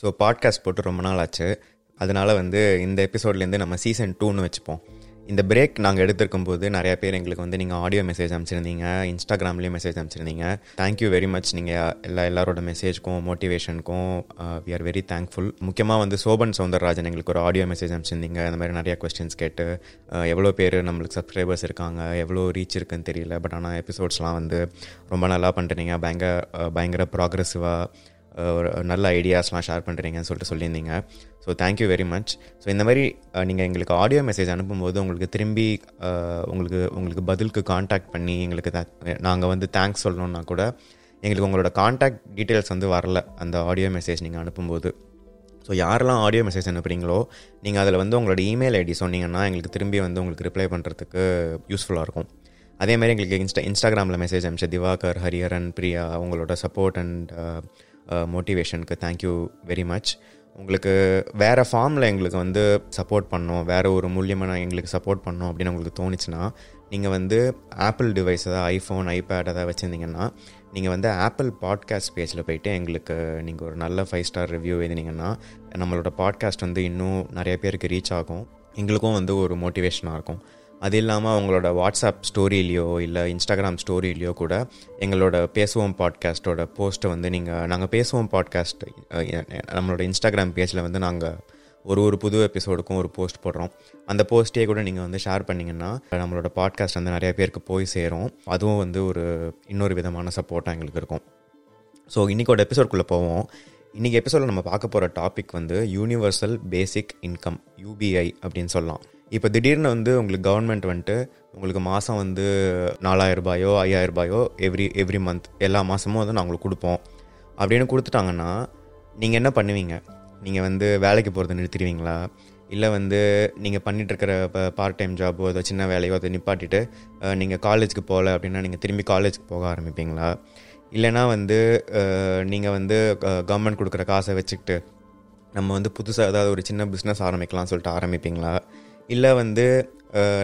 So podcast போட்டு ரொம்ப நாள் ஆச்சு. அதனால் வந்து இந்த எபிசோட்லேருந்து நம்ம சீசன் டூன்னு வச்சுப்போம். இந்த பிரேக் நாங்கள் எடுத்திருக்கும் போது நிறைய பேர் எங்களுக்கு வந்து நீங்கள் ஆடியோ மெசேஜ் அனுப்பிச்சிருந்தீங்க இன்ஸ்டாகிராம்லேயும் மெசேஜ் அனுப்பிச்சிருந்தீங்க. தேங்க்யூ வெரி மச் நீங்கள் எல்லா எல்லாரோட மெசேஜ்க்கும் மோட்டிவேஷனுக்கும் வி ஆர் வெரி தேங்க்ஃபுல் முக்கியமாக வந்து சோபன் சவுந்தரராஜன் எங்களுக்கு ஒரு ஆடியோ மெசேஜ் அனுப்பிச்சிருந்தீங்க. அந்த மாதிரி நிறைய கொஸ்டின்ஸ் கேட்டு uh, எவ்வளோ பேர் நம்மளுக்கு சப்ஸ்கிரைபர்ஸ் இருக்காங்க எவ்வளோ ரீச் இருக்குன்னு தெரியல. பட் ஆனால் எபிசோட்ஸ்லாம் வந்து ரொம்ப நல்லா பண்ணுறீங்க uh, பயங்கர பயங்கர ப்ராக்ரெசிவாக ஒரு நல்ல ஐடியாஸ்லாம் ஷேர் பண்ணுறீங்கன்னு சொல்லிட்டு சொல்லியிருந்தீங்க. So thank you very much so இந்த மாதிரி நீங்கள் எங்களுக்கு ஆடியோ மெசேஜ் அனுப்பும்போது உங்களுக்கு திரும்பி உங்களுக்கு உங்களுக்கு பதிலுக்கு காண்டாக்ட் பண்ணி எங்களுக்கு நாங்கள் வந்து தேங்க்ஸ் சொல்லணுன்னா கூட எங்களுக்கு உங்களோட காண்டாக்ட் டீட்டெயில்ஸ் வந்து வரல அந்த ஆடியோ மெசேஜ் நீங்கள் அனுப்பும்போது. ஸோ யாரெல்லாம் ஆடியோ மெசேஜ் அனுப்புகிறீங்களோ நீங்கள் அதில் வந்து உங்களோட இமெயில் ஐடி சொன்னீங்கன்னா எங்களுக்கு திரும்பி வந்து உங்களுக்கு ரிப்ளை பண்ணுறதுக்கு யூஸ்ஃபுல்லாக இருக்கும். அதேமாதிரி எங்களுக்கு இன்ஸ்டா இன்ஸ்டாகிராமில் மெசேஜ் அனுப்பிச்சு திவாகர் ஹரிஹரன் பிரியா உங்களோட சப்போர்ட் அண்ட் மோட்டிவேஷனுக்கு தேங்க்யூ வெரி மச் உங்களுக்கு வேறு ஃபார்மில் எங்களுக்கு வந்து சப்போர்ட் பண்ணோம் வேறு ஒரு மூலியமாக எங்களுக்கு சப்போர்ட் பண்ணோம் அப்படின்னு உங்களுக்கு தோணுச்சுன்னா நீங்கள் வந்து ஆப்பிள் டிவைஸ் ஏதாவது ஐஃபோன் ஐபேட் ஏதாவது வச்சுருந்தீங்கன்னா நீங்கள் வந்து ஆப்பிள் பாட்காஸ்ட் பேஜில் போயிட்டு எங்களுக்கு நீங்கள் ஒரு நல்ல ஃபைவ் ஸ்டார் ரிவ்யூ எழுதினீங்கன்னா நம்மளோட பாட்காஸ்ட் வந்து இன்னும் நிறைய பேருக்கு ரீச் ஆகும். எங்களுக்கும் வந்து ஒரு மோட்டிவேஷனாக இருக்கும். அது இல்லாமல் அவங்களோட வாட்ஸ்அப் ஸ்டோரியிலையோ இல்லை இன்ஸ்டாகிராம் ஸ்டோரியிலையோ கூட எங்களோட பேசுவோம் பாட்காஸ்ட்டோட போஸ்ட்டை வந்து நீங்கள் நாங்கள் பேசுவோம் பாட்காஸ்ட் நம்மளோட இன்ஸ்டாகிராம் பேஜில் வந்து நாங்கள் ஒரு ஒரு புது எபிசோடுக்கும் ஒரு போஸ்ட் போடுறோம். அந்த போஸ்ட்டே கூட நீங்கள் வந்து ஷேர் பண்ணிங்கன்னா நம்மளோட பாட்காஸ்ட் வந்து நிறைய பேருக்கு போய் சேரும். அதுவும் வந்து ஒரு இன்னொரு விதமான சப்போர்ட்டாக எங்களுக்கு இருக்கும். ஸோ இன்றைக்கோட எபிசோட்குள்ளே போவோம். இன்றைக்கி எபிசோடில் நம்ம பார்க்க போகிற டாபிக் வந்து யூனிவர்சல் பேசிக் இன்கம் யூபிஐ அப்படின்னு சொல்லலாம். இப்போ திடீர்னு வந்து உங்களுக்கு கவர்மெண்ட் வந்துட்டு உங்களுக்கு மாதம் வந்து நாலாயிரம் ரூபாயோ ஐயாயிரம் ரூபாயோ எவ்ரி எவ்ரி மந்த் எல்லா மாதமும் வந்து நான் உங்களுக்கு கொடுப்போம். அப்படின்னு கொடுத்துட்டாங்கன்னா நீங்கள் என்ன பண்ணுவீங்க? நீங்கள் வந்து வேலைக்கு போகிறத நிறுத்திடுவீங்களா? இல்லை வந்து நீங்கள் பண்ணிகிட்ருக்கிற இப்போ பார்ட் டைம் ஜாபோ ஏதோ சின்ன வேலையோ அதை நிப்பாட்டிட்டு நீங்கள் காலேஜுக்கு போகல அப்படின்னா நீங்கள் திரும்பி காலேஜுக்கு போக ஆரம்பிப்பீங்களா? இல்லைனா வந்து நீங்கள் வந்து கவர்மெண்ட் கொடுக்குற காசை வச்சுக்கிட்டு நம்ம வந்து புதுசாக ஏதாவது ஒரு சின்ன பிஸ்னஸ் ஆரம்பிக்கலாம்னு சொல்லிட்டு ஆரம்பிப்பீங்களா? இல்லை வந்து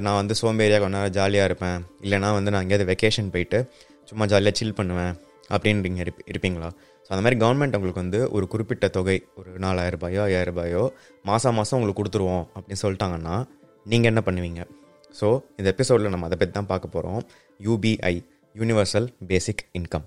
நான் வந்து சோம்பேறியாக கொஞ்ச நேரம் ஜாலியாக இருப்பேன். இல்லைனா வந்து நான் எங்கேயாவது வெக்கேஷன் போயிட்டு சும்மா ஜாலியாக சில் பண்ணுவேன் அப்படின்னு நீங்கள் இருப்பீங்களா? ஸோ அந்த மாதிரி கவர்மெண்ட் உங்களுக்கு வந்து ஒரு குறிப்பிட்ட தொகை ஒரு நாலாயிரம் ரூபாயோ ஐயாயிரம் ரூபாயோ மாதம் மாதம் உங்களுக்கு கொடுத்துருவோம் அப்படின்னு சொல்லிட்டாங்கன்னா நீங்கள் என்ன பண்ணுவீங்க? ஸோ இந்த எபிசோடில் நம்ம அதை பற்றி தான் பார்க்க போகிறோம் UBI universal basic income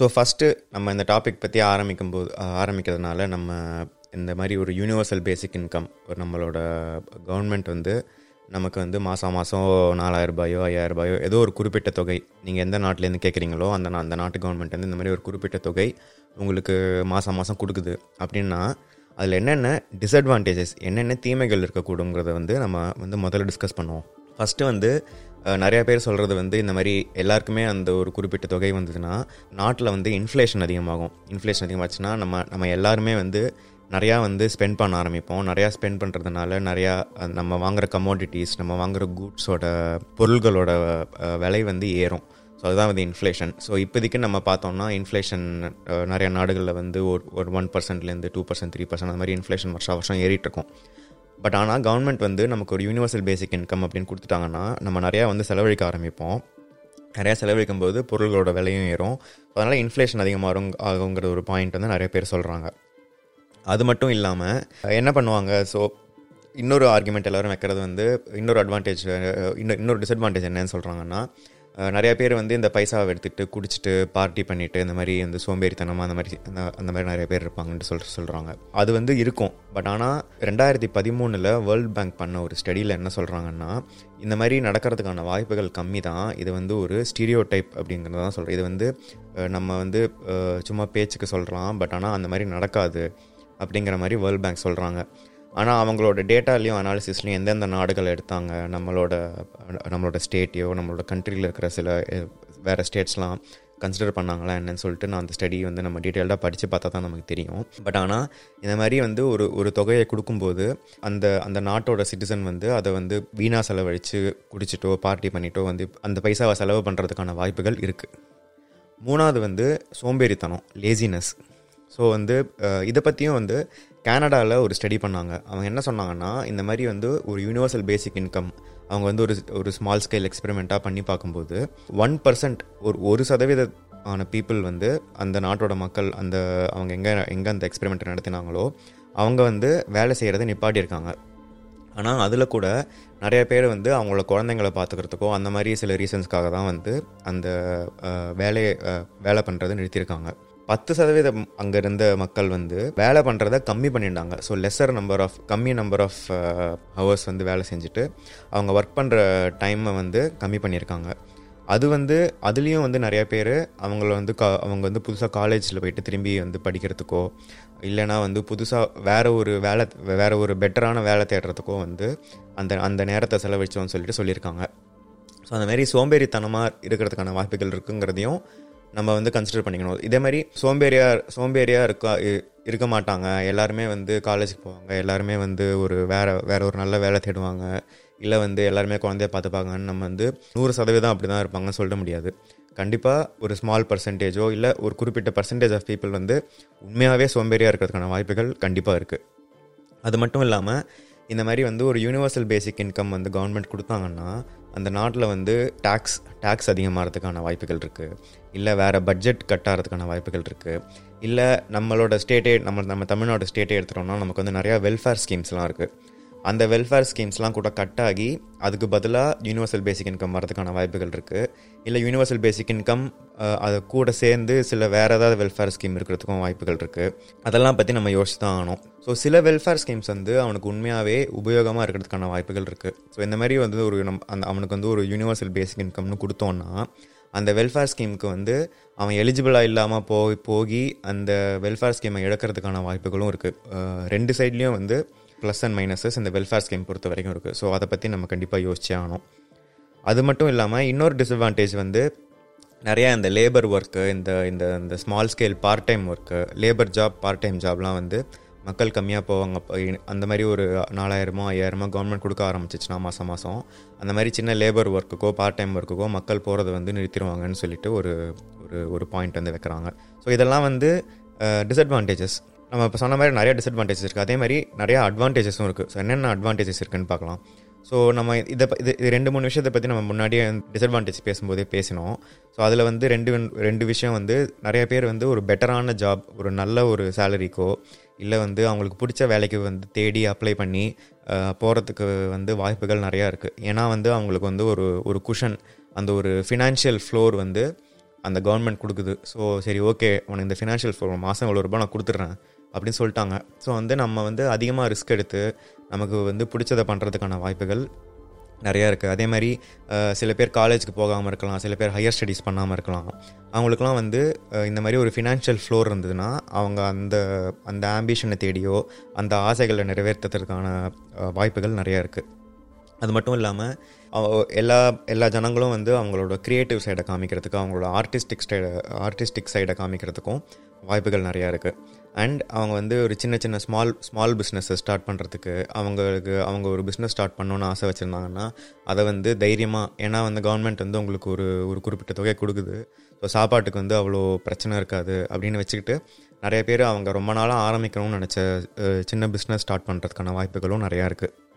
so first நம்ம இந்த டாபிக் பற்றி ஆரம்பிக்கும் போது ஆரம்பிக்கிறதுனால நம்ம இந்த மாதிரி ஒரு யூனிவர்சல் பேசிக் இன்கம் ஒரு நம்மளோட கவர்மெண்ட் வந்து நமக்கு வந்து மாதம் மாதம் நாலாயிரரூபாயோ ஐயாயிரரூபாயோ ஐயாயிரம் ரூபாயோ ஏதோ ஒரு குறிப்பிட்ட தொகை நீங்கள் எந்த நாட்டிலேருந்து கேட்குறீங்களோ அந்த அந்த நாட்டு கவர்மெண்ட் வந்து இந்த மாதிரி ஒரு குறிப்பிட்ட தொகை உங்களுக்கு மாதம் மாதம் கொடுக்குது. அப்படின்னா அதில் என்னென்ன டிஸ்அட்வான்டேஜஸ் என்னென்ன தீமைகள் இருக்கக்கூடுங்கிறத வந்து நம்ம வந்து முதல்ல டிஸ்கஸ் பண்ணுவோம். ஃபஸ்ட்டு வந்து நிறைய பேர் சொல்கிறது வந்து இந்த மாதிரி எல்லாருக்குமே அந்த ஒரு குறிப்பிட்ட தொகை வந்ததுன்னா நாட்டில் வந்து இன்ஃப்ளேஷன் அதிகமாகும். இன்ஃப்ளேஷன் அதிகமாச்சுன்னா நம்ம நம்ம எல்லாருமே வந்து நிறையா வந்து ஸ்பெண்ட் பண்ண ஆரம்பிப்போம். நிறையா ஸ்பெண்ட் பண்ணுறதுனால நிறையா நம்ம வாங்குற கமோடிட்டிஸ் நம்ம வாங்குற கூட்ஸோட பொருள்களோட விலை வந்து ஏறும். ஸோ அதுதான் வந்து இன்ஃப்ளேஷன் ஸோ இப்போதைக்கு நம்ம பார்த்தோம்னா இன்ஃப்ளேஷன் நிறைய நாடுகளில் வந்து ஒரு ஒரு ஒன் பர்சன்ட்லேருந்து டூ பர்சன்ட் த்ரீ பர்சன்ட் அந்த மாதிரி இன்ஃப்ளேஷன் வருஷம் வருஷம் ஏறிட்டு இருக்கும். பட் ஆனால் கவர்மெண்ட் வந்து நமக்கு ஒரு யூனிவர்சல் பேசிக் இன்கம் அப்படின்னு கொடுத்துட்டாங்கன்னா நம்ம நிறையா வந்து செலவழிக்க ஆரம்பிப்போம். நிறையா செலவழிக்கும் போது பொருள்களோட விலையும் ஏறும். அதனால் இன்ஃப்ளேஷன் அதிகமாகும் ஆகுங்கிற ஒரு பாயிண்ட் வந்து நிறைய பேர் சொல்கிறாங்க அது மட்டும் இல்லாமல் என்ன பண்ணுவாங்க? ஸோ இன்னொரு ஆர்குமெண்ட் எல்லாரும் வைக்கிறது வந்து இன்னொரு அட்வான்டேஜ் இன்னொரு இன்னொரு டிஸ்அட்வான்டேஜ் என்னன்னு சொல்கிறாங்கன்னா நிறைய பேர் வந்து இந்த பைசாவை எடுத்துகிட்டு குடிச்சிட்டு பார்ட்டி பண்ணிட்டு இந்த மாதிரி இந்த சோம்பேறித்தனமாக அந்த மாதிரி அந்த அந்த மாதிரி நிறைய பேர் இருப்பாங்கன்ட்டு சொல்லிட்டு சொல்கிறாங்க அது வந்து இருக்கும். பட் ஆனால் ரெண்டாயிரத்தி பதிமூணில் வேர்ல்ட் பேங்க் பண்ண ஒரு ஸ்டடியில் என்ன சொல்கிறாங்கன்னா இந்த மாதிரி நடக்கிறதுக்கான வாய்ப்புகள் கம்மி தான் இது வந்து ஒரு ஸ்டீரியோ டைப் அப்படிங்கிறது தான் சொல்கிறேன் இது வந்து நம்ம வந்து சும்மா பேச்சுக்கு சொல்கிறோம் பட் ஆனால் அந்த மாதிரி நடக்காது அப்படிங்கிற மாதிரி வேர்ல்ட் பேங்க் சொல்கிறாங்க ஆனால் அவங்களோட டேட்டாலையும் அனாலிசிஸ்லையும் எந்தெந்த நாடுகள் எடுத்தாங்க நம்மளோட நம்மளோட ஸ்டேட்டையோ நம்மளோட கண்ட்ரியில் இருக்கிற சில வேறு ஸ்டேட்ஸ்லாம் கன்சிடர் பண்ணாங்களா என்னன்னு சொல்லிட்டு நான் அந்த ஸ்டடி வந்து நம்ம டீட்டெயில்டாக படித்து பார்த்தா தான் நமக்கு தெரியும். பட் ஆனால் இந்த மாதிரி வந்து ஒரு ஒரு தொகையை கொடுக்கும்போது அந்த அந்த நாட்டோட சிட்டிசன் வந்து அதை வந்து வீணாக செலவழித்து குடிச்சிட்டோ பார்ட்டி பண்ணிட்டோ வந்து அந்த பைசாவை செலவு பண்ணுறதுக்கான வாய்ப்புகள் இருக்குது மூணாவது வந்து சோம்பேறித்தனம் லேசினஸ் ஸோ வந்து இதை பற்றியும் வந்து கனடாவில் ஒரு ஸ்டடி பண்ணாங்க. அவங்க என்ன சொன்னாங்கன்னா இந்த மாதிரி வந்து ஒரு யூனிவர்சல் பேசிக் இன்கம் அவங்க வந்து ஒரு ஒரு ஸ்மால் ஸ்கேல் எக்ஸ்பெரிமெண்ட்டாக பண்ணி பார்க்கும்போது ஒன் பர்சன்ட் ஒரு ஒரு சதவீத ஆன பீப்புள் வந்து அந்த நாட்டோட மக்கள் அந்த அவங்க எங்கே எங்கே அந்த எக்ஸ்பெரிமெண்ட் நடத்தினாங்களோ அவங்க வந்து வேலை செய்கிறத நிப்பாட்டியிருக்காங்க ஆனால் அதில் கூட நிறைய பேர் வந்து அவங்களோட குழந்தைங்களை பார்த்துக்கிறதுக்கோ அந்த மாதிரி சில ரீசன்ஸ்க்காக தான் வந்து அந்த வேலையை வேலை பண்ணுறதை நிறுத்தியிருக்காங்க. பத்து சதவீதம் அங்கே இருந்த மக்கள் வந்து வேலை பண்ணுறத கம்மி பண்ணிட்டாங்க ஸோ லெஸர் நம்பர் ஆஃப் கம்மி நம்பர் ஆஃப் ஹவர்ஸ் வந்து வேலை செஞ்சுட்டு அவங்க ஒர்க் பண்ணுற டைமை வந்து கம்மி பண்ணியிருக்காங்க. அது வந்து அதுலேயும் வந்து நிறைய பேர் அவங்கள வந்து கா அவங்க வந்து புதுசாக காலேஜில் போயிட்டு திரும்பி வந்து படிக்கிறதுக்கோ இல்லைனா வந்து புதுசாக வேறு ஒரு வேலை வேறு ஒரு பெட்டரான வேலை தேடுறதுக்கோ வந்து அந்த அந்த நேரத்தை செலவழிச்சோன்னு சொல்லிட்டு சொல்லியிருக்காங்க. ஸோ அந்த மாதிரி சோம்பேறித்தனமாக இருக்கிறதுக்கான வாய்ப்புகள் இருக்குங்கிறதையும் நம்ம வந்து கன்சிடர் பண்ணிக்கணும். இதே மாதிரி சோம்பேறியா சோம்பேறியாக இருக்கா இ- இருக்க மாட்டாங்க. எல்லாருமே வந்து காலேஜுக்கு போவாங்க. எல்லாருமே வந்து ஒரு வேற வேற ஒரு நல்ல வேலை தேடுவாங்க. இல்லை வந்து எல்லாருமே குழந்தைய பார்த்துப்பாங்கன்னு நம்ம வந்து நூறு சதவீதம் அப்படி தான் இருப்பாங்கன்னு சொல்ல முடியாது. கண்டிப்பாக ஒரு ஸ்மால் பர்சன்டேஜோ இல்லை ஒரு குறிப்பிட்ட பர்சன்டேஜ் ஆஃப் பீப்புள் வந்து உண்மையாகவே சோம்பேறியாக இருக்கிறதுக்கான வாய்ப்புகள் கண்டிப்பாக இருக்குது அது மட்டும் இல்லாமல் இந்த மாதிரி வந்து ஒரு யூனிவர்சல் பேசிக் இன்கம் வந்து கவர்மெண்ட் கொடுத்தாங்கன்னா அந்த நாட்டில் வந்து டேக்ஸ் டேக்ஸ் அதிகமாகிறதுக்கான வாய்ப்புகள் இருக்குது இல்லை வேறு பட்ஜெட் கட் ஆகிறதுக்கான வாய்ப்புகள் இருக்குது இல்லை நம்மளோட ஸ்டேட்டே நம்ம நம்ம தமிழ்நாடு ஸ்டேட்டே எடுத்துட்டோம்னா நமக்கு வந்து நிறையா வெல்ஃபேர் ஸ்கீம்ஸ்லாம் இருக்குது அந்த வெல்ஃபேர் ஸ்கீம்ஸ்லாம் கூட கட் ஆகி அதுக்கு பதிலாக யூனிவர்சல் பேசிக் இன்கம் வரதுக்கான வாய்ப்புகள் இருக்குது இல்லை யூனிவர்சல் பேசிக் இன்கம் அது கூட சேர்ந்து சில வேறு ஏதாவது வெல்ஃபேர் ஸ்கீம் இருக்கிறதுக்கும் வாய்ப்புகள் இருக்குது அதெல்லாம் பற்றி நம்ம யோசிச்சு தான் ஆகணும். ஸோ சில வெல்ஃபேர் ஸ்கீம்ஸ் வந்து அவனுக்கு உண்மையாகவே உபயோகமாக இருக்கிறதுக்கான வாய்ப்புகள் இருக்குது ஸோ இந்த மாதிரி வந்து ஒரு நம் அந்த அவனுக்கு வந்து ஒரு யூனிவர்சல் பேசிக் இன்கம்னு கொடுத்தோன்னா அந்த வெல்ஃபேர் ஸ்கீமுக்கு வந்து அவன் எலிஜிபிளாக இல்லாமல் போய் போகி அந்த வெல்ஃபேர் ஸ்கீமை இழக்கிறதுக்கான வாய்ப்புகளும் இருக்குது ரெண்டு சைட்லேயும் வந்து ப்ளஸ் அண்ட் மைனஸஸ் இந்த வெல்ஃபேர் ஸ்கீம் பொறுத்த வரைக்கும் இருக்குது ஸோ அதை பற்றி நம்ம கண்டிப்பாக யோசிச்சே ஆகணும். அது மட்டும் இல்லாமல் இன்னொரு டிஸ்அட்வான்டேஜ் வந்து நிறையா இந்த லேபர் ஒர்க்கு இந்த இந்த இந்த small scale part time work labour job part time ஜாப்லாம் வந்து மக்கள் கம்மியாக போவாங்க. அந்த மாதிரி ஒரு நாலாயிரமோ ஐயாயிரமோ கவர்மெண்ட் கொடுக்க ஆரம்பிச்சிச்சுன்னா மாதம் மாதம் அந்த மாதிரி சின்ன லேபர் ஒர்க்குக்கோ பார்ட் டைம் ஒர்க்குக்கோ மக்கள் போகிறத வந்து நிறுத்திடுவாங்கன்னு சொல்லிட்டு ஒரு ஒரு ஒரு பாயிண்ட் வந்து வைக்கிறாங்க. ஸோ இதெல்லாம் வந்து டிஸ்அட்வான்டேஜஸ் நம்ம இப்போ சொன்ன மாதிரி நிறைய டிஸ்அட்வான்டேஜஸ் இருக்குது அதே மாதிரி நிறைய அட்வான்டேஜஸும் இருக்குது ஸோ என்னென்ன அட்வான்டேஜஸ் இருக்குன்னு பார்க்கலாம். ஸோ நம்ம இதை இது இது ரெண்டு மூணு விஷயத்தை பற்றி நம்ம முன்னாடியே டிஸ்அட்வான்டேஜ் பேசும்போதே பேசினோம். ஸோ அதில் வந்து ரெண்டு ரெண்டு விஷயம் வந்து நிறைய பேர் வந்து ஒரு பெட்டரான ஜாப் ஒரு நல்ல ஒரு சேலரிக்கோ இல்லை வந்து அவங்களுக்கு பிடிச்ச வேலைக்கு வந்து தேடி அப்ளை பண்ணி போகிறதுக்கு வந்து வாய்ப்புகள் நிறையா இருக்குது ஏன்னா வந்து அவங்களுக்கு வந்து ஒரு ஒரு குஷன் அந்த ஒரு ஃபினான்ஷியல் ஃப்ளோர் வந்து அந்த கவர்மெண்ட் கொடுக்குது. ஸோ சரி ஓகே உனக்கு இந்த ஃபினான்ஷியல் ஃப்ளோர் மாதம் இவ்வளோ ரூபாய் நான் கொடுத்துட்றேன். அப்படின்னு சொல்லிட்டாங்க. ஸோ வந்து நம்ம வந்து அதிகமாக ரிஸ்க் எடுத்து நமக்கு வந்து பிடிச்சதை பண்ணுறதுக்கான வாய்ப்புகள் நிறையா இருக்குது அதே மாதிரி சில பேர் காலேஜுக்கு போகாமல் இருக்கலாம் சில பேர் ஹையர் ஸ்டடீஸ் பண்ணாமல் இருக்கலாம். அவங்களுக்குலாம் வந்து இந்த மாதிரி ஒரு ஃபினான்ஷியல் ஃப்ளோர் இருந்ததுன்னா அவங்க அந்த அந்த ஆம்பிஷனை தேடியோ அந்த ஆசைகளை நிறைவேற்றுறதுக்கான வாய்ப்புகள் நிறையா இருக்குது அது மட்டும் இல்லாமல் எல்லா எல்லா ஜனங்களும் வந்து அவங்களோட க்ரியேட்டிவ் சைடை காமிக்கிறதுக்கு அவங்களோட ஆர்டிஸ்டிக் சைடை ஆர்டிஸ்டிக் சைடை காமிக்கிறதுக்கும் வாய்ப்புகள் நிறையா இருக்குது அண்ட் அவங்க வந்து ஒரு சின்ன சின்ன ஸ்மால் ஸ்மால் பிஸ்னஸை ஸ்டார்ட் பண்ணுறதுக்கு அவங்களுக்கு அவங்க ஒரு பிஸ்னஸ் ஸ்டார்ட் பண்ணணுன்னு ஆசை வச்சுருந்தாங்கன்னா அதை வந்து தைரியமாக ஏன்னா வந்து கவர்மெண்ட் வந்து உங்களுக்கு ஒரு ஒரு குறிப்பிட்ட தொகை கொடுக்குது. ஸோ சாப்பாட்டுக்கு வந்து அவ்வளோ பிரச்சனை இருக்காது அப்படின்னு வச்சுக்கிட்டு நிறைய பேர் அவங்க ரொம்ப நாளாக ஆரம்பிக்கணும்னு நினச்ச சின்ன பிஸ்னஸ் ஸ்டார்ட் பண்ணுறதுக்கான வாய்ப்புகளும் நிறையா இருக்குது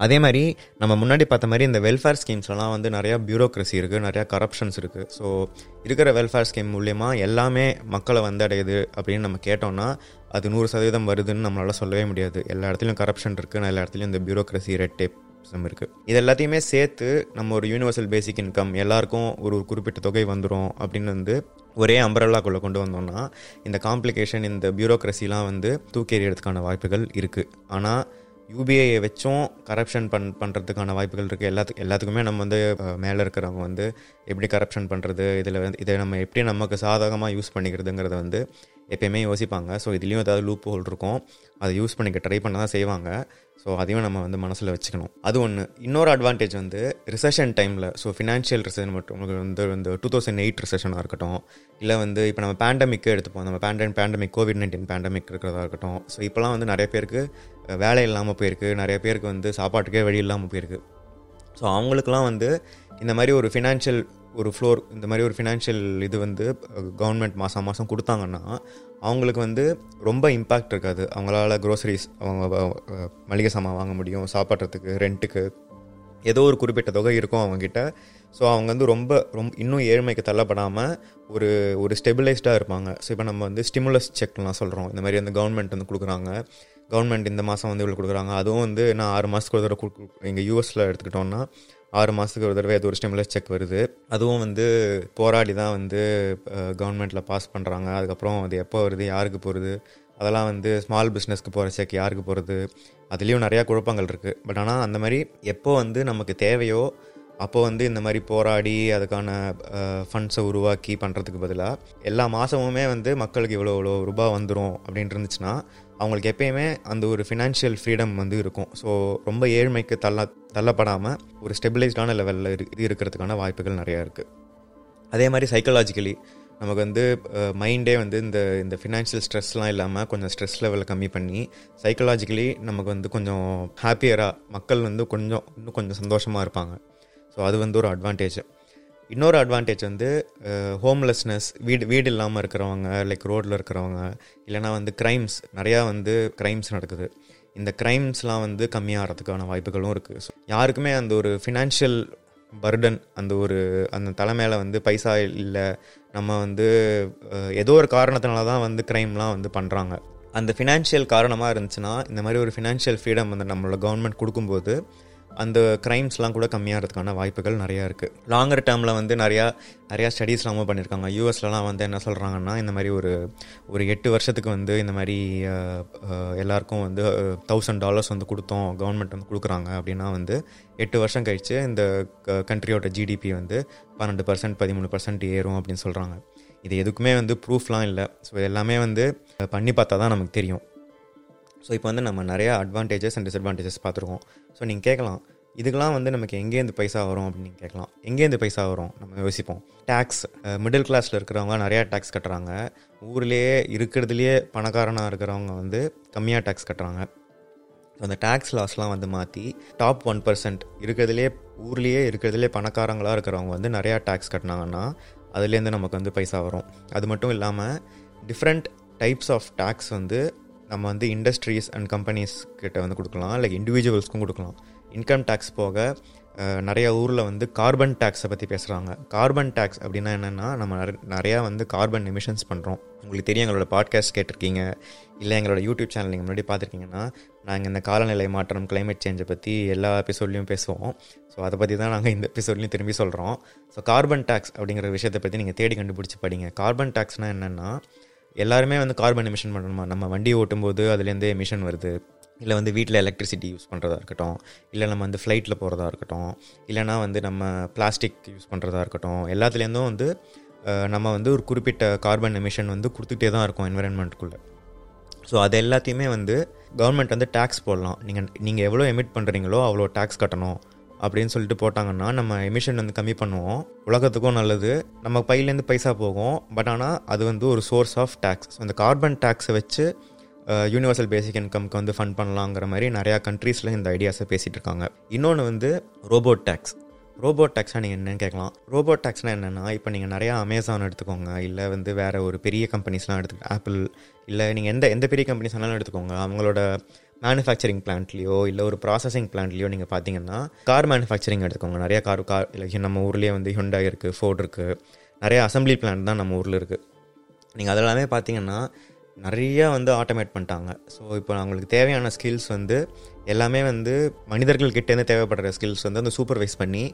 அதே மாதிரி நம்ம முன்னாடி பார்த்த மாதிரி இந்த வெல்ஃபேர் ஸ்கீம்ஸ்லாம் வந்து நிறையா பியூரோக்ரஸி இருக்குது நிறையா கரப்ஷன்ஸ் இருக்குது ஸோ இருக்கிற வெல்ஃபேர் ஸ்கீம் மூலயமா எல்லாமே மக்களை வந்தடையுது அப்படின்னு நம்ம கேட்டோம்னா அது நூறு சதவீதம் வருதுன்னு நம்மளால் சொல்லவே முடியாது. எல்லா இடத்துலையும் கரப்ஷன் இருக்குது எல்லா இடத்துலையும் இந்த பியூரோக்ரஸி ரெட் டேப் இருக்குது இது எல்லாத்தையுமே சேர்த்து நம்ம ஒரு யூனிவர்சல் பேசிக் இன்கம் எல்லாருக்கும் ஒரு குறிப்பிட்ட தொகை வந்துடும் அப்படின்னு வந்து ஒரே அம்பரல்லாக்குள்ளே கொண்டு வந்தோம்னா இந்த காம்ப்ளிகேஷன் இந்த பியூரோக்ரஸிலாம் வந்து தூக்கேறியதுக்கான வாய்ப்புகள் இருக்குது ஆனால் யூபிஐயை வச்சும் கரப்ஷன் பண் பண்ணுறதுக்கான வாய்ப்புகள் இருக்குது எல்லாத்துக்கு எல்லாத்துக்குமே நம்ம வந்து மேலே இருக்கிறவங்க வந்து எப்படி கரப்ஷன் பண்ணுறது இதில் வந்து இதை நம்ம எப்படி நமக்கு சாதகமாக யூஸ் பண்ணிக்கிறதுங்கிறத வந்து எப்பயுமே யோசிப்பாங்க. ஸோ இதுலேயும் ஏதாவது லூப் ஹோல் இருக்கும். அதை யூஸ் பண்ணிக்க ட்ரை பண்ண தான் செய்வாங்க. ஸோ அதையும் நம்ம வந்து மனசில் வச்சுக்கணும். அது ஒன்று இன்னொரு அட்வான்டேஜ் வந்து ரிசெஷன் டைமில் ஸோ ஃபினான்ஷியல் ரிசெஷன் மட்டும் உங்களுக்கு வந்து இந்த டூ தௌசண்ட் எயிட் ரிசெஷனாக இருக்கட்டும் இல்லை வந்து இப்போ நம்ம பேண்டமிக்கே எடுத்துப்போம். நம்ம பேண்டன் பேண்டமிக் கோவிட் நைன்டீன் பேண்டமிக் இருக்கிறதா இருக்கட்டும். ஸோ இப்போலாம் வந்து நிறைய பேருக்கு வேலை இல்லாமல் போயிருக்கு. நிறைய பேருக்கு வந்து சாப்பாட்டுக்கே வழி இல்லாமல் போயிருக்கு. ஸோ அவங்களுக்குலாம் வந்து இந்த மாதிரி ஒரு ஃபினான்ஷியல் ஒரு ஃப்ளோர் இந்த மாதிரி ஒரு ஃபினான்ஷியல் இது வந்து கவர்மெண்ட் மாதம் மாதம் கொடுத்தாங்கன்னா அவங்களுக்கு வந்து ரொம்ப இம்பேக்ட் இருக்காது. அவங்களால க்ரோசரிஸ் அவங்க மளிகை சாமான் வாங்க முடியும் சாப்பிட்றதுக்கு ரெண்ட்டுக்கு ஏதோ ஒரு குறிப்பிட்ட தொகை இருக்கும் அவங்கக்கிட்ட ஸோ அவங்க வந்து ரொம்ப ரொம்ப இன்னும் ஏழ்மைக்கு தள்ளப்படாமல் ஒரு ஒரு ஸ்டெபிளைஸ்டாக இருப்பாங்க. ஸோ இப்போ நம்ம வந்து ஸ்டிமுலஸ் செக்லாம் சொல்கிறோம் இந்த மாதிரி வந்து கவர்மெண்ட் வந்து கொடுக்குறாங்க. கவர்மெண்ட் இந்த மாதம் வந்து இவ்வளோ கொடுக்குறாங்க. அதுவும் வந்து நான் ஆறு மாதத்துக்கு ஒரு தடவை கொடுக்கு எங்கள் யூஎஸில் எடுத்துக்கிட்டோம்னா ஆறு மாதத்துக்கு ஒரு தடவை ஏதோ ஒரு ஸ்டிமுலஸ் செக் வருது. அதுவும் வந்து போராடி தான் வந்து கவர்மெண்ட்டில் பாஸ் பண்ணுறாங்க அதுக்கப்புறம் அது எப்போ வருது யாருக்கு போகிறது அதெல்லாம் வந்து ஸ்மால் பிஸ்னஸ்க்கு போகிற செக் யாருக்கு போகிறது அதுலேயும் நிறையா குழப்பங்கள் இருக்குது பட் ஆனால் அந்த மாதிரி எப்போ வந்து நமக்கு தேவையோ அப்போ வந்து இந்த மாதிரி போராடி அதுக்கான ஃபண்ட்ஸை உருவாக்கி பண்ணுறதுக்கு பதிலாக எல்லா மாதமுமே வந்து மக்களுக்கு இவ்வளோ இவ்வளோ ரூபாய் வந்துடும் அப்படின்ட்டு இருந்துச்சுன்னா அவங்களுக்கு எப்பயுமே அந்த ஒரு ஃபினான்ஷியல் ஃப்ரீடம் வந்து இருக்கும். ஸோ ரொம்ப ஏழ்மைக்கு தள்ள தள்ளப்படாமல் ஒரு ஸ்டெபிளைஸ்டான லெவலில் இது இருக்கிறதுக்கான வாய்ப்புகள் நிறையா இருக்குது அதே மாதிரி சைக்கலாஜிக்கலி நமக்கு வந்து மைண்டே வந்து இந்த இந்த ஃபினான்ஷியல் ஸ்ட்ரெஸ்லாம் இல்லாமல் கொஞ்சம் ஸ்ட்ரெஸ் லெவலை கம்மி பண்ணி சைக்கலாஜிக்கலி நமக்கு வந்து கொஞ்சம் ஹாப்பியராக மக்கள் வந்து கொஞ்சம் இன்னும் கொஞ்சம் சந்தோஷமாக இருப்பாங்க. ஸோ அது வந்து ஒரு அட்வான்டேஜ் இன்னொரு அட்வான்டேஜ் வந்து ஹோம்லெஸ்னஸ் வீடு வீடு இல்லாமல் இருக்கிறவங்க லைக் ரோட்டில் இருக்கிறவங்க இல்லைனா வந்து க்ரைம்ஸ் நிறையா வந்து க்ரைம்ஸ் நடக்குது. இந்த க்ரைம்ஸ்லாம் வந்து கம்மியாகிறதுக்கான வாய்ப்புகளும் இருக்குது ஸோ யாருக்குமே அந்த ஒரு ஃபினான்ஷியல் பர்டன் அந்த ஒரு அந்த தலைமையில் வந்து பைசா இல்லை நம்ம வந்து ஏதோ ஒரு காரணத்தினால தான் வந்து க்ரைம்லாம் வந்து பண்ணுறாங்க அந்த ஃபினான்ஷியல் காரணமாக இருந்துச்சுன்னா இந்த மாதிரி ஒரு ஃபினான்ஷியல் ஃப்ரீடம் வந்து நம்மளோட கவர்மெண்ட் கொடுக்கும்போது அந்த க்ரைம்ஸ்லாம் கூட கம்மியாகிறதுக்கான வாய்ப்புகள் நிறையா இருக்குது லாங்கர் டேர்மில் வந்து நிறையா நிறையா ஸ்டடீஸ்லாமும் பண்ணியிருக்காங்க. யூஎஸ்லலாம் வந்து என்ன சொல்கிறாங்கன்னா இந்த மாதிரி ஒரு ஒரு எட்டு வருஷத்துக்கு வந்து இந்த மாதிரி எல்லாருக்கும் வந்து தௌசண்ட் டாலர்ஸ் வந்து கொடுத்தோம். கவர்மெண்ட் வந்து கொடுக்குறாங்க அப்படின்னா வந்து எட்டு வருஷம் கழித்து இந்த கண்ட்ரியோட ஜிடிபி வந்து பன்னெண்டு பர்சன்ட் பதிமூணு பர்சன்ட் ஏறும் அப்படின்னு சொல்கிறாங்க இது எதுக்குமே வந்து ப்ரூஃப்லாம் இல்லை. ஸோ எல்லாமே வந்து பண்ணி பார்த்தா தான் நமக்கு தெரியும். ஸோ இப்போ வந்து நம்ம நிறையா அட்வான்டேஜஸ் அண்ட் டிஸ்அட்வான்டேஜஸ் பார்த்துருக்கோம். ஸோ நீங்கள் கேட்கலாம் இதுக்கெலாம் வந்து நமக்கு எங்கேருந்து பைசா வரும் அப்படின்னு கேட்கலாம். எங்கேருந்து பைசா வரும்? நம்ம யோசிப்போம். டேக்ஸ் மிடில் கிளாஸில் இருக்கிறவங்க நிறையா டேக்ஸ் கட்டுறாங்க. ஊர்லேயே இருக்கிறதுலையே பணக்காரனாக இருக்கிறவங்க வந்து கம்மியாக டேக்ஸ் கட்டுறாங்க. அந்த டேக்ஸ் லாஸ்லாம் வந்து மாற்றி டாப் ஒன் பர்சன்ட் இருக்கிறதுலே ஊர்லேயே இருக்கிறதுலே பணக்காரங்களாக இருக்கிறவங்க வந்து நிறையா டேக்ஸ் கட்டினாங்கன்னா அதுலேருந்து நமக்கு வந்து பைசா வரும். அது மட்டும் இல்லாமல் டிஃப்ரெண்ட் டைப்ஸ் ஆஃப் டேக்ஸ் வந்து நம்ம வந்து இண்டஸ்ட்ரீஸ் அண்ட் கம்பெனிஸ் கிட்ட வந்து கொடுக்கலாம். லைக் இண்டிவிஜுவல்ஸ்க்கும் கொடுக்கலாம். இன்கம் டேக்ஸ் போக நிறைய ஊரில் வந்து கார்பன் டேக்ஸை பற்றி பேசுகிறாங்க கார்பன் டேக்ஸ் அப்படின்னா என்னென்னா நம்ம நிறையா வந்து கார்பன் எமிஷன்ஸ் பண்ணுறோம் உங்களுக்கு தெரியும் எங்களோட பாட்காஸ்ட் கேட்டிருக்கீங்க. இல்லை எங்களோட யூடியூப் சேனல் நீங்கள் முன்னாடி பார்த்துருக்கீங்கன்னா நாங்கள் இந்த காலநிலை மாற்றம் கிளைமேட் சேஞ்சை பற்றி எல்லா எபிசோட்லையும் பேசுவோம். ஸோ அதை பற்றி தான் நாங்கள் இந்த எபிசோட்லையும் திரும்பி சொல்கிறோம் ஸோ கார்பன் டேக்ஸ் அப்படிங்கிற விஷயத்தை பற்றி நீங்கள் தேடி கண்டுபிடிச்சி படிங்க. கார்பன் டேக்ஸ்னால் என்னென்னா எல்லாருமே வந்து கார்பன் எமிஷன் பண்ணணுமா நம்ம வண்டி ஓட்டும்போது அதுலேருந்து எமிஷன் வருது. இல்லை வந்து வீட்டில் எலக்ட்ரிசிட்டி யூஸ் பண்ணுறதா இருக்கட்டும் இல்லை நம்ம வந்து ஃப்ளைட்டில் போகிறதா இருக்கட்டும் இல்லைனா வந்து நம்ம பிளாஸ்டிக் யூஸ் பண்ணுறதா இருக்கட்டும் எல்லாத்துலேருந்தும் வந்து நம்ம வந்து ஒரு குறிப்பிட்ட கார்பன் எமிஷன் வந்து கொடுத்துட்டே தான் இருக்கும் என்விரான்மெண்ட்டுக்குள்ளே ஸோ அது எல்லாத்தையுமே வந்து கவர்மெண்ட் வந்து டேக்ஸ் போடலாம். நீங்கள் நீங்கள் எவ்வளோ எமிட் பண்ணுறீங்களோ அவ்வளோ டேக்ஸ் கட்டணும். அப்படின்னு சொல்லிட்டு போட்டாங்கன்னா நம்ம எமிஷன் வந்து கம்மி பண்ணுவோம். உலகத்துக்கும் நல்லது. நம்ம பையிலேருந்து பைசா போகும். பட் ஆனால் அது வந்து ஒரு சோர்ஸ் ஆஃப் டேக்ஸ் அந்த கார்பன் டேக்ஸை வச்சு யூனிவர்சல் பேசிக் இன்கம்க்கு வந்து ஃபண்ட் பண்ணலாங்கிற மாதிரி நிறையா கண்ட்ரீஸில் இந்த ஐடியாஸை பேசிகிட்டு இருக்காங்க இன்னொன்று வந்து ரோபோட் டேக்ஸ் ரோபோட் டேக்ஸ்னால் நீங்கள் என்னென்னு கேட்கலாம். ரோபோட் டேக்ஸ்னால் என்னென்னா இப்போ நீங்கள் நிறையா அமேசான் எடுத்துக்கோங்க. இல்லை வந்து வேறு ஒரு பெரிய கம்பெனிஸ்லாம் எடுத்துக்க ஆப்பிள் இல்லை நீங்கள் எந்த எந்த பெரிய கம்பெனிஸ் வேணாலும் எடுத்துக்கோங்க. அவங்களோட மேனுஃபேக்சரிங் பிளான்ட்லேயோ இல்லை ஒரு ப்ராசஸிங் பிளான்ட்லேயோ நீங்கள் பார்த்தீங்கன்னா கார் மேனுஃபேக்சரிங் எடுத்துக்கோங்க. நிறையா கார் கார் இல்லை நம்ம ஊர்லேயே வந்து ஹுண்டாய் இருக்குது ஃபோர்ட் இருக்குது நிறைய அசம்பிளி பிளான்ட் தான் நம்ம ஊரில் இருக்குது நீங்கள் அதெல்லாமே பார்த்தீங்கன்னா நிறையா வந்து ஆட்டோமேட் பண்ணிட்டாங்க. ஸோ இப்போ அவங்களுக்கு தேவையான ஸ்கில்ஸ் வந்து எல்லாமே வந்து மனிதர்கள்கிட்டேருந்து தேவைப்படுற ஸ்கில்ஸ் வந்து அந்த சூப்பர்வைஸ் பண்ணி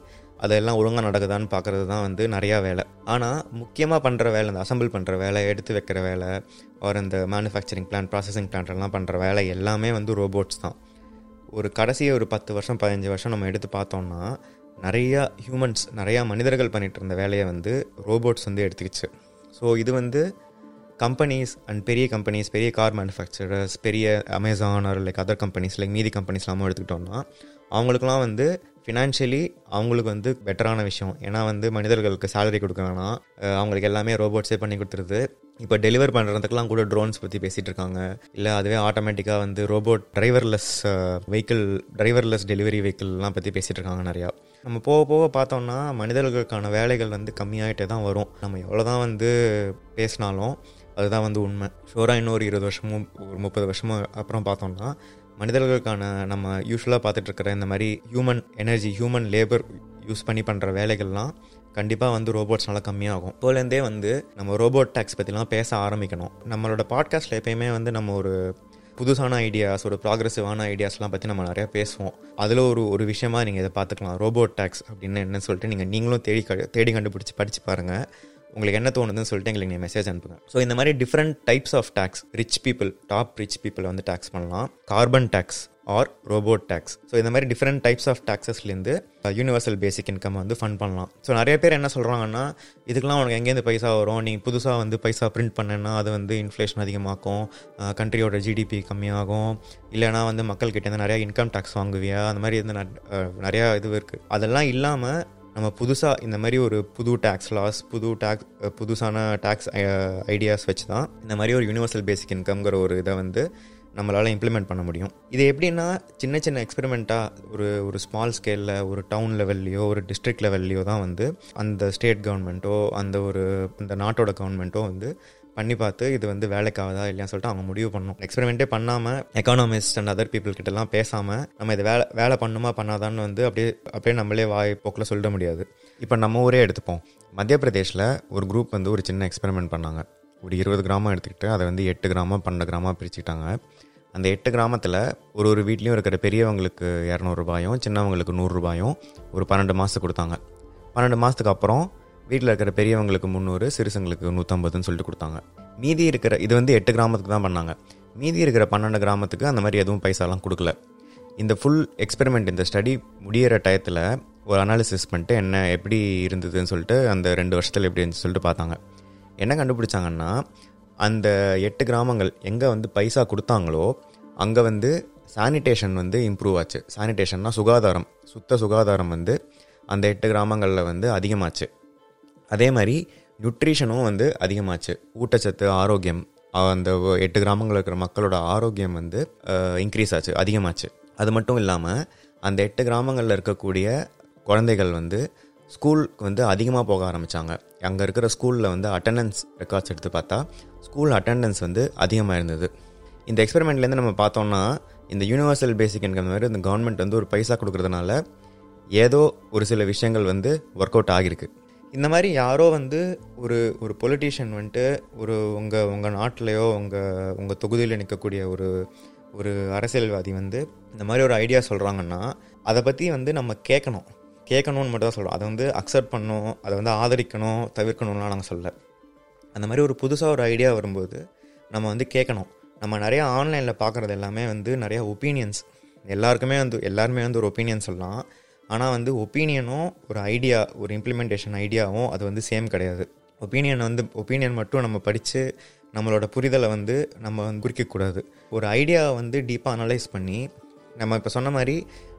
அதெல்லாம் ஒழுங்காக நடக்குதான்னு பார்க்குறது தான் வந்து நிறையா வேலை. ஆனால் முக்கியமாக பண்ணுற வேலை இந்த அசம்பிள் பண்ணுற வேலை எடுத்து வைக்கிற வேலை ஒரு இந்த மேனுஃபேக்சரிங் பிளான் ப்ராசஸிங் பிளான்ட் எல்லாம் பண்ணுற வேலை எல்லாமே வந்து ரோபோட்ஸ் தான். ஒரு கடைசி ஒரு பத்து வருஷம் பதினஞ்சு வருஷம் நம்ம எடுத்து பார்த்தோம்னா நிறையா ஹியூமன்ஸ் நிறையா மனிதர்கள் பண்ணிகிட்டு இருந்த வேலையை வந்து ரோபோட்ஸ் வந்து எடுத்துக்கிச்சு. ஸோ இது வந்து கம்பெனிஸ் அண்ட் பெரிய கம்பெனிஸ் பெரிய கார் மேனுஃபேக்சரர்ஸ் பெரிய Amazon or like other companies like மீதி கம்பெனிஸ்லாம் எடுத்துக்கிட்டோம்னா அவங்களுக்குலாம் வந்து ஃபினான்ஷியலி அவங்களுக்கு வந்து பெட்டரான விஷயம். ஏன்னா வந்து மனிதர்களுக்கு சேலரி கொடுக்குறாங்கன்னா அவங்களுக்கு எல்லாமே ரோபோட்ஸே பண்ணி கொடுத்துருது. இப்போ டெலிவர் பண்ணுறதுக்கெலாம் கூட ட்ரோன்ஸ் பற்றி பேசிகிட்டு இருக்காங்க. இல்லை அதுவே ஆட்டோமேட்டிக்காக வந்து robot driverless vehicle driverless delivery வெஹிக்கிள்லாம் பற்றி பேசிகிட்டு இருக்காங்க நிறையா. நம்ம போக போக பார்த்தோம்னா மனிதர்களுக்கான வேலைகள் வந்து கம்மியாகிட்டே தான் வரும். நம்ம எவ்வளோ தான் வந்து பேசினாலும் அதுதான் வந்து உண்மை. ஷோராக இன்னொரு இருபது வருஷமும் ஒரு முப்பது வருஷமும் அப்புறம் பார்த்தோம்னா மனிதர்களுக்கான நம்ம யூஸ்வலாக பார்த்துட்ருக்கிற இந்த மாதிரி human energy human labour use பண்ணி பண்ணுற வேலைகள்லாம் கண்டிப்பாக வந்து ரோபோட்ஸ்னால கம்மியாகும். இப்போலேருந்தே வந்து நம்ம ரோபோட் டேக்ஸ் பற்றிலாம் பேச ஆரம்பிக்கணும். நம்மளோட பாட்காஸ்ட்டில் எப்பயுமே வந்து நம்ம ஒரு புதுசான ஐடியாஸ் ஒரு ப்ராக்ரெசிவான ஐடியாஸ்லாம் பற்றி நம்ம நிறையா பேசுவோம். அதில் ஒரு ஒரு விஷயமா நீங்கள் இதை பார்த்துக்கலாம். ரோபோட் டேக்ஸ் அப்படின்னு என்ன சொல்லிட்டு நீங்கள் நீங்களும் தேடி தேடி கண்டுபிடிச்சி படித்து பாருங்கள் உங்களுக்கு என்ன தோணுதுன்னு சொல்லிட்டு எங்களுக்கு நீங்கள் மெசேஜ் அனுப்புங்க. ஸோ இந்த மாதிரி different types of tax rich people top rich பீப்புளை வந்து டேக்ஸ் பண்ணலாம். Carbon tax or robot tax so இந்த மாதிரி டிஃப்ரெண்ட் டைப்ஸ் ஆஃப் டேக்ஸஸ்லேருந்து யூனிவர்சல் பேசிக் இன்கம் வந்து ஃபண்ட் பண்ணலாம். ஸோ நிறைய பேர் என்ன சொல்கிறாங்கன்னா இதுக்கெலாம் உனக்கு எங்கேருந்து பைசா வரும்? நீ புதுசாக வந்து பைசா பிரிண்ட் பண்ணேன்னா அது வந்து இன்ஃப்ளேஷன் அதிகமாகும் கண்ட்ரியோட ஜிடிபி கம்மியாகும். இல்லைனா வந்து மக்கள்கிட்ட நிறையா இன்கம் டேக்ஸ் வாங்குவியா? அந்த மாதிரி வந்து நிறையா இது இருக்குது அதெல்லாம் இல்லாமல் நம்ம புதுசாக இந்த மாதிரி ஒரு புது டேக்ஸ் லாஸ் புது டேக்ஸ் புதுசான டேக்ஸ் ஐடியாஸ் வச்சு தான் இந்த மாதிரி ஒரு யூனிவர்சல் பேசிக் இன்கம்ங்கிற ஒரு இதை வந்து நம்மளால் இம்ப்ளிமெண்ட் பண்ண முடியும். இது எப்படின்னா சின்ன சின்ன எக்ஸ்பெரிமெண்ட்டாக ஒரு ஒரு ஸ்மால் ஸ்கேலில் ஒரு டவுன் லெவல்லையோ ஒரு டிஸ்ட்ரிக்ட் லெவல்லையோ தான் வந்து அந்த ஸ்டேட் கவர்மெண்ட்டோ அந்த ஒரு இந்த நாட்டோட கவர்மெண்ட்டோ வந்து பண்ணி பார்த்து இது வந்து வேலைக்காவதா இல்லையா சொல்லிட்டு அவங்க முடிவு பண்ணணும். எக்ஸ்பெரிமெண்ட்டே பண்ணாமல் எக்கானமிஸ்ட் அண்ட் அதர் பீப்புள் கிட்டலாம் பேசாமல் நம்ம இது வேலை வேலை பண்ணுமா பண்ணாதான்னு வந்து அப்படியே அப்படியே நம்மளே வாய் போக்கில் சொல்லிட முடியாது. இப்போ நம்ம ஊரே எடுத்துப்போம். மத்திய பிரதேஷில் ஒரு குரூப் வந்து ஒரு சின்ன எக்ஸ்பெரிமெண்ட் பண்ணாங்க. ஒரு இருபது கிராமம் எடுத்துக்கிட்டு அதை வந்து எட்டு கிராமம் பன்னெண்டு கிராமம் பிரிச்சுக்கிட்டாங்க. அந்த எட்டு கிராமத்தில் ஒரு ஒரு வீட்லேயும் இருக்கிற பெரியவங்களுக்கு இரநூறுபாயும் சின்னவங்களுக்கு நூறுரூபாயும் ஒரு பன்னெண்டு மாதத்துக்கு கொடுத்தாங்க. பன்னெண்டு மாதத்துக்கு அப்புறம் வீட்டில் இருக்கிற பெரியவங்களுக்கு முந்நூறு சிறுசங்களுக்கு நூற்றம்பதுன்னு சொல்லிட்டு கொடுத்தாங்க. மீதி இருக்கிற இது வந்து எட்டு கிராமத்துக்கு தான் பண்ணாங்க. மீதி இருக்கிற பன்னெண்டு கிராமத்துக்கு அந்த மாதிரி எதுவும் பைசாலாம் கொடுக்கல. இந்த ஃபுல் எக்ஸ்பெரிமெண்ட் இந்த ஸ்டடி முடியிற டயத்தில் ஒரு அனாலிசிஸ் பண்ணிட்டு என்ன எப்படி இருந்ததுன்னு சொல்லிட்டு அந்த ரெண்டு வருஷத்தில் எப்படி இருந்துச்சு சொல்லிட்டு பார்த்தாங்க. என்ன கண்டுபிடிச்சாங்கன்னா அந்த எட்டு கிராமங்கள் எங்கே வந்து பைசா கொடுத்தாங்களோ அங்கே வந்து சானிடேஷன் வந்து இம்ப்ரூவ் ஆச்சு. சானிடேஷன்னா சுகாதாரம் சுத்த சுகாதாரம் வந்து அந்த எட்டு கிராமங்களில் வந்து அதிகமாச்சு. அதே மாதிரி நியூட்ரிஷனும் வந்து அதிகமாச்சு. ஊட்டச்சத்து ஆரோக்கியம் அந்த எட்டு கிராமங்களில் இருக்கிற மக்களோட ஆரோக்கியம் வந்து இன்க்ரீஸ் ஆச்சு அதிகமாச்சு. அது மட்டும் இல்லாமல் அந்த எட்டு கிராமங்களில் இருக்கக்கூடிய குழந்தைகள் வந்து ஸ்கூலுக்கு வந்து அதிகமாக போக ஆரம்பித்தாங்க அங்கே இருக்கிற ஸ்கூலில் வந்து அட்டண்டன்ஸ் ரெக்கார்ட்ஸ் எடுத்து பார்த்தா ஸ்கூல் அட்டண்டன்ஸ் வந்து அதிகமாக இருந்தது. இந்த எக்ஸ்பெரிமெண்ட்லேருந்து நம்ம பார்த்தோம்னா இந்த யூனிவர்சல் பேசிக் இன்கம் மாதிரி இந்த கவர்மெண்ட் வந்து ஒரு பைசா கொடுக்கறதுனால ஏதோ ஒரு சில விஷயங்கள் வந்து ஒர்க் அவுட் ஆகிருக்கு. இந்த மாதிரி யாரோ வந்து ஒரு ஒரு பொலிட்டீஷியன் வந்துட்டு ஒரு உங்கள் உங்கள் நாட்டிலையோ உங்கள் உங்கள் தொகுதியில் நிற்கக்கூடிய ஒரு ஒரு அரசியல்வாதி வந்து இந்த மாதிரி ஒரு ஐடியா சொல்கிறாங்கன்னா அதை பற்றி வந்து நம்ம கேட்கணும் கேட்கணும்னு மட்டும் தான் சொல்கிறோம் அதை வந்து அக்செப்ட் பண்ணணும் அதை வந்து ஆதரிக்கணும் தவிர்க்கணும்லாம் நாங்கள் சொல்ல அந்த மாதிரி ஒரு புதுசாக ஒரு ஐடியா வரும்போது நம்ம வந்து கேட்கணும் நம்ம நிறையா ஆன்லைனில் பார்க்குறது எல்லாமே வந்து நிறையா ஒப்பீனியன்ஸ் எல்லாருக்குமே வந்து எல்லாருமே வந்து ஒரு ஒப்பீனியன் சொல்லலாம். ஆனால் வந்து ஒப்பீனியனும் ஒரு ஐடியா ஒரு இம்ப்ளிமெண்டேஷன் ஐடியாவும் அது வந்து சேம் கிடையாது. ஒப்பீனியன் வந்து ஒப்பீனியன் மட்டும் நம்ம படித்து நம்மளோட புரிதலை வந்து நம்ம வந்து குறிக்கக்கூடாது. ஒரு ஐடியாவை வந்து டீப்பாக அனலைஸ் பண்ணி நம்ம இப்போ சொன்ன மாதிரி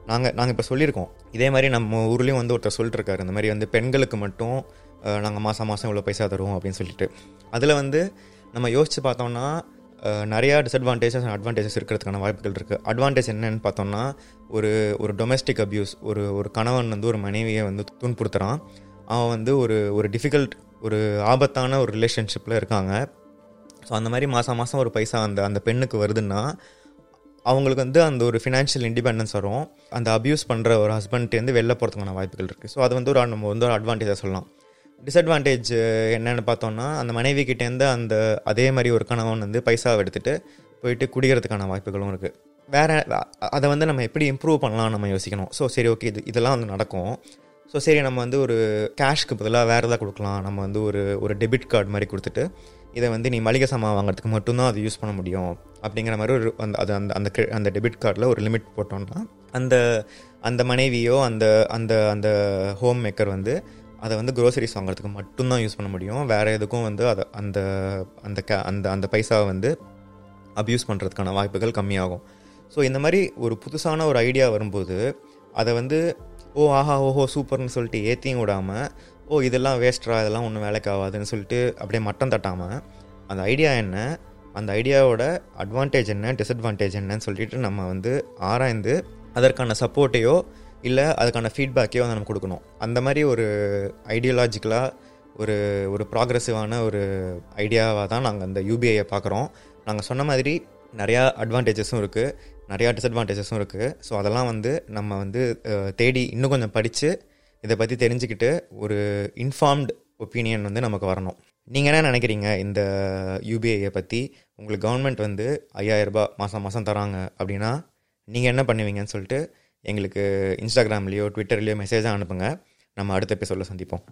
நாங்கள் நாங்கள் இப்போ சொல்லியிருக்கோம். இதே மாதிரி நம்ம ஊர்லேயும் வந்து ஒருத்தர் சொல்லிட்டுருக்காரு இந்த மாதிரி வந்து பெண்களுக்கு மட்டும் நாங்கள் மாதம் மாதம் இவ்வளோ பைசா தருவோம் அப்படின்னு சொல்லிட்டு. அதில் வந்து நம்ம யோசித்து பார்த்தோம்னா நிறையா டிஸ்அட்வான்டேஜஸ் அண்ட் அட்வான்டேஜஸ் இருக்கிறதுக்கான வாய்ப்புகள் இருக்குது அட்வான்டேஜ் என்னன்னு பார்த்தோம்னா ஒரு ஒரு டொமெஸ்டிக் அப்யூஸ் ஒரு ஒரு கணவன் வந்து ஒரு மனைவியை வந்து துன்புறுத்துகிறான் அவன் வந்து ஒரு ஒரு டிஃபிகல்ட் ஒரு ஆபத்தான ஒரு ரிலேஷன்ஷிப்பில் இருக்காங்க. ஸோ அந்த மாதிரி மாதம் மாதம் ஒரு பைசா அந்த அந்த பெண்ணுக்கு வருதுன்னா அவங்களுக்கு வந்து அந்த ஒரு ஃபினான்ஷியல் இண்டிபெண்டன்ஸ் வரும். அந்த அப்யூஸ் பண்ணுற ஒரு ஹஸ்பண்ட்லேருந்து வெளில போகிறதுக்கான வாய்ப்புகள் இருக்குது ஸோ அது வந்து ஒரு நம்ம வந்து ஒரு அட்வான்டேஜாக சொல்லலாம். டிஸ்அட்வான்டேஜ் என்னென்னு பார்த்தோம்னா அந்த மனைவி கிட்டேருந்து அந்த அதே மாதிரி ஒரு கணவன் வந்து பைசாவை எடுத்துகிட்டு போயிட்டு குடிக்கிறதுக்கான வாய்ப்புகளும் இருக்குது வேறு அதை வந்து நம்ம எப்படி இம்ப்ரூவ் பண்ணலாம் நம்ம யோசிக்கணும். ஸோ சரி ஓகே இது இதெல்லாம் வந்து நடக்கும். ஸோ சரி நம்ம வந்து ஒரு கேஷ்க்கு பதிலாக வேறு எதாவது கொடுக்கலாம். நம்ம வந்து ஒரு ஒரு டெபிட் கார்டு மாதிரி கொடுத்துட்டு இதை வந்து நீ மளிகை சாமான் வாங்குறதுக்கு மட்டும்தான் அது யூஸ் பண்ண முடியும். அப்படிங்கிற மாதிரி ஒரு அந்த அது அந்த அந்த அந்த டெபிட் கார்டில் ஒரு லிமிட் போட்டோம்னா அந்த அந்த மனைவியோ அந்த அந்த அந்த ஹோம் மேக்கர் வந்து அதை வந்து க்ரோசரிஸ் வாங்குறதுக்கு மட்டும்தான் யூஸ் பண்ண முடியும். வேறு எதுக்கும் வந்து அதை அந்த அந்த க அந்த அந்த பைசாவை வந்து அப்யூஸ் பண்ணுறதுக்கான வாய்ப்புகள் கம்மியாகும். ஸோ இந்த மாதிரி ஒரு புதுசான ஒரு ஐடியா வரும்போது அதை வந்து ஓ ஆஹா ஓஹோ சூப்பர்னு சொல்லிட்டு ஏற்றியும் விடாமல் ஓ இதெல்லாம் வேஸ்ட்ரா இதெல்லாம் ஒன்றும் வேலைக்கு ஆகாதுன்னு சொல்லிட்டு அப்படியே மட்டம் தட்டாமல் அந்த ஐடியா என்ன? அந்த ஐடியாவோட அட்வான்டேஜ் என்ன டிஸ்அட்வான்டேஜ் என்னன்னு சொல்லிட்டு நம்ம வந்து ஆராய்ந்து அதற்கான சப்போர்ட்டையோ இல்லை அதுக்கான ஃபீட்பேக்கே வந்து நம்ம கொடுக்கணும். அந்த மாதிரி ஒரு ஐடியாலாஜிக்கலாக ஒரு ஒரு ப்ராக்ரெசிவான ஒரு ஐடியாவாக தான் நாங்கள் அந்த யூபிஐயை பார்க்குறோம். நாங்கள் சொன்ன மாதிரி நிறையா அட்வான்டேஜஸும் இருக்குது நிறையா டிஸ்அட்வான்டேஜஸும் இருக்குது ஸோ அதெல்லாம் வந்து நம்ம வந்து தேடி இன்னும் கொஞ்சம் படித்து இதை பற்றி தெரிஞ்சுக்கிட்டு ஒரு இன்ஃபார்ம்டு ஒப்பீனியன் வந்து நமக்கு வரணும். நீங்கள் என்ன நினைக்கிறீங்க இந்த யூபிஐயை பற்றி உங்களுக்கு கவர்மெண்ட் வந்து ஐயாயிரரூபா மாதம் மாதம் தராங்க அப்படின்னா நீங்கள் என்ன பண்ணுவீங்கன்னு சொல்லிட்டு எங்களுக்கு இன்ஸ்டாகிராம்லேயோ ட்விட்டர்லேயோ மெசேஜாக அனுப்புங்க. நம்ம அடுத்த எபிசோடில் சந்திப்போம்.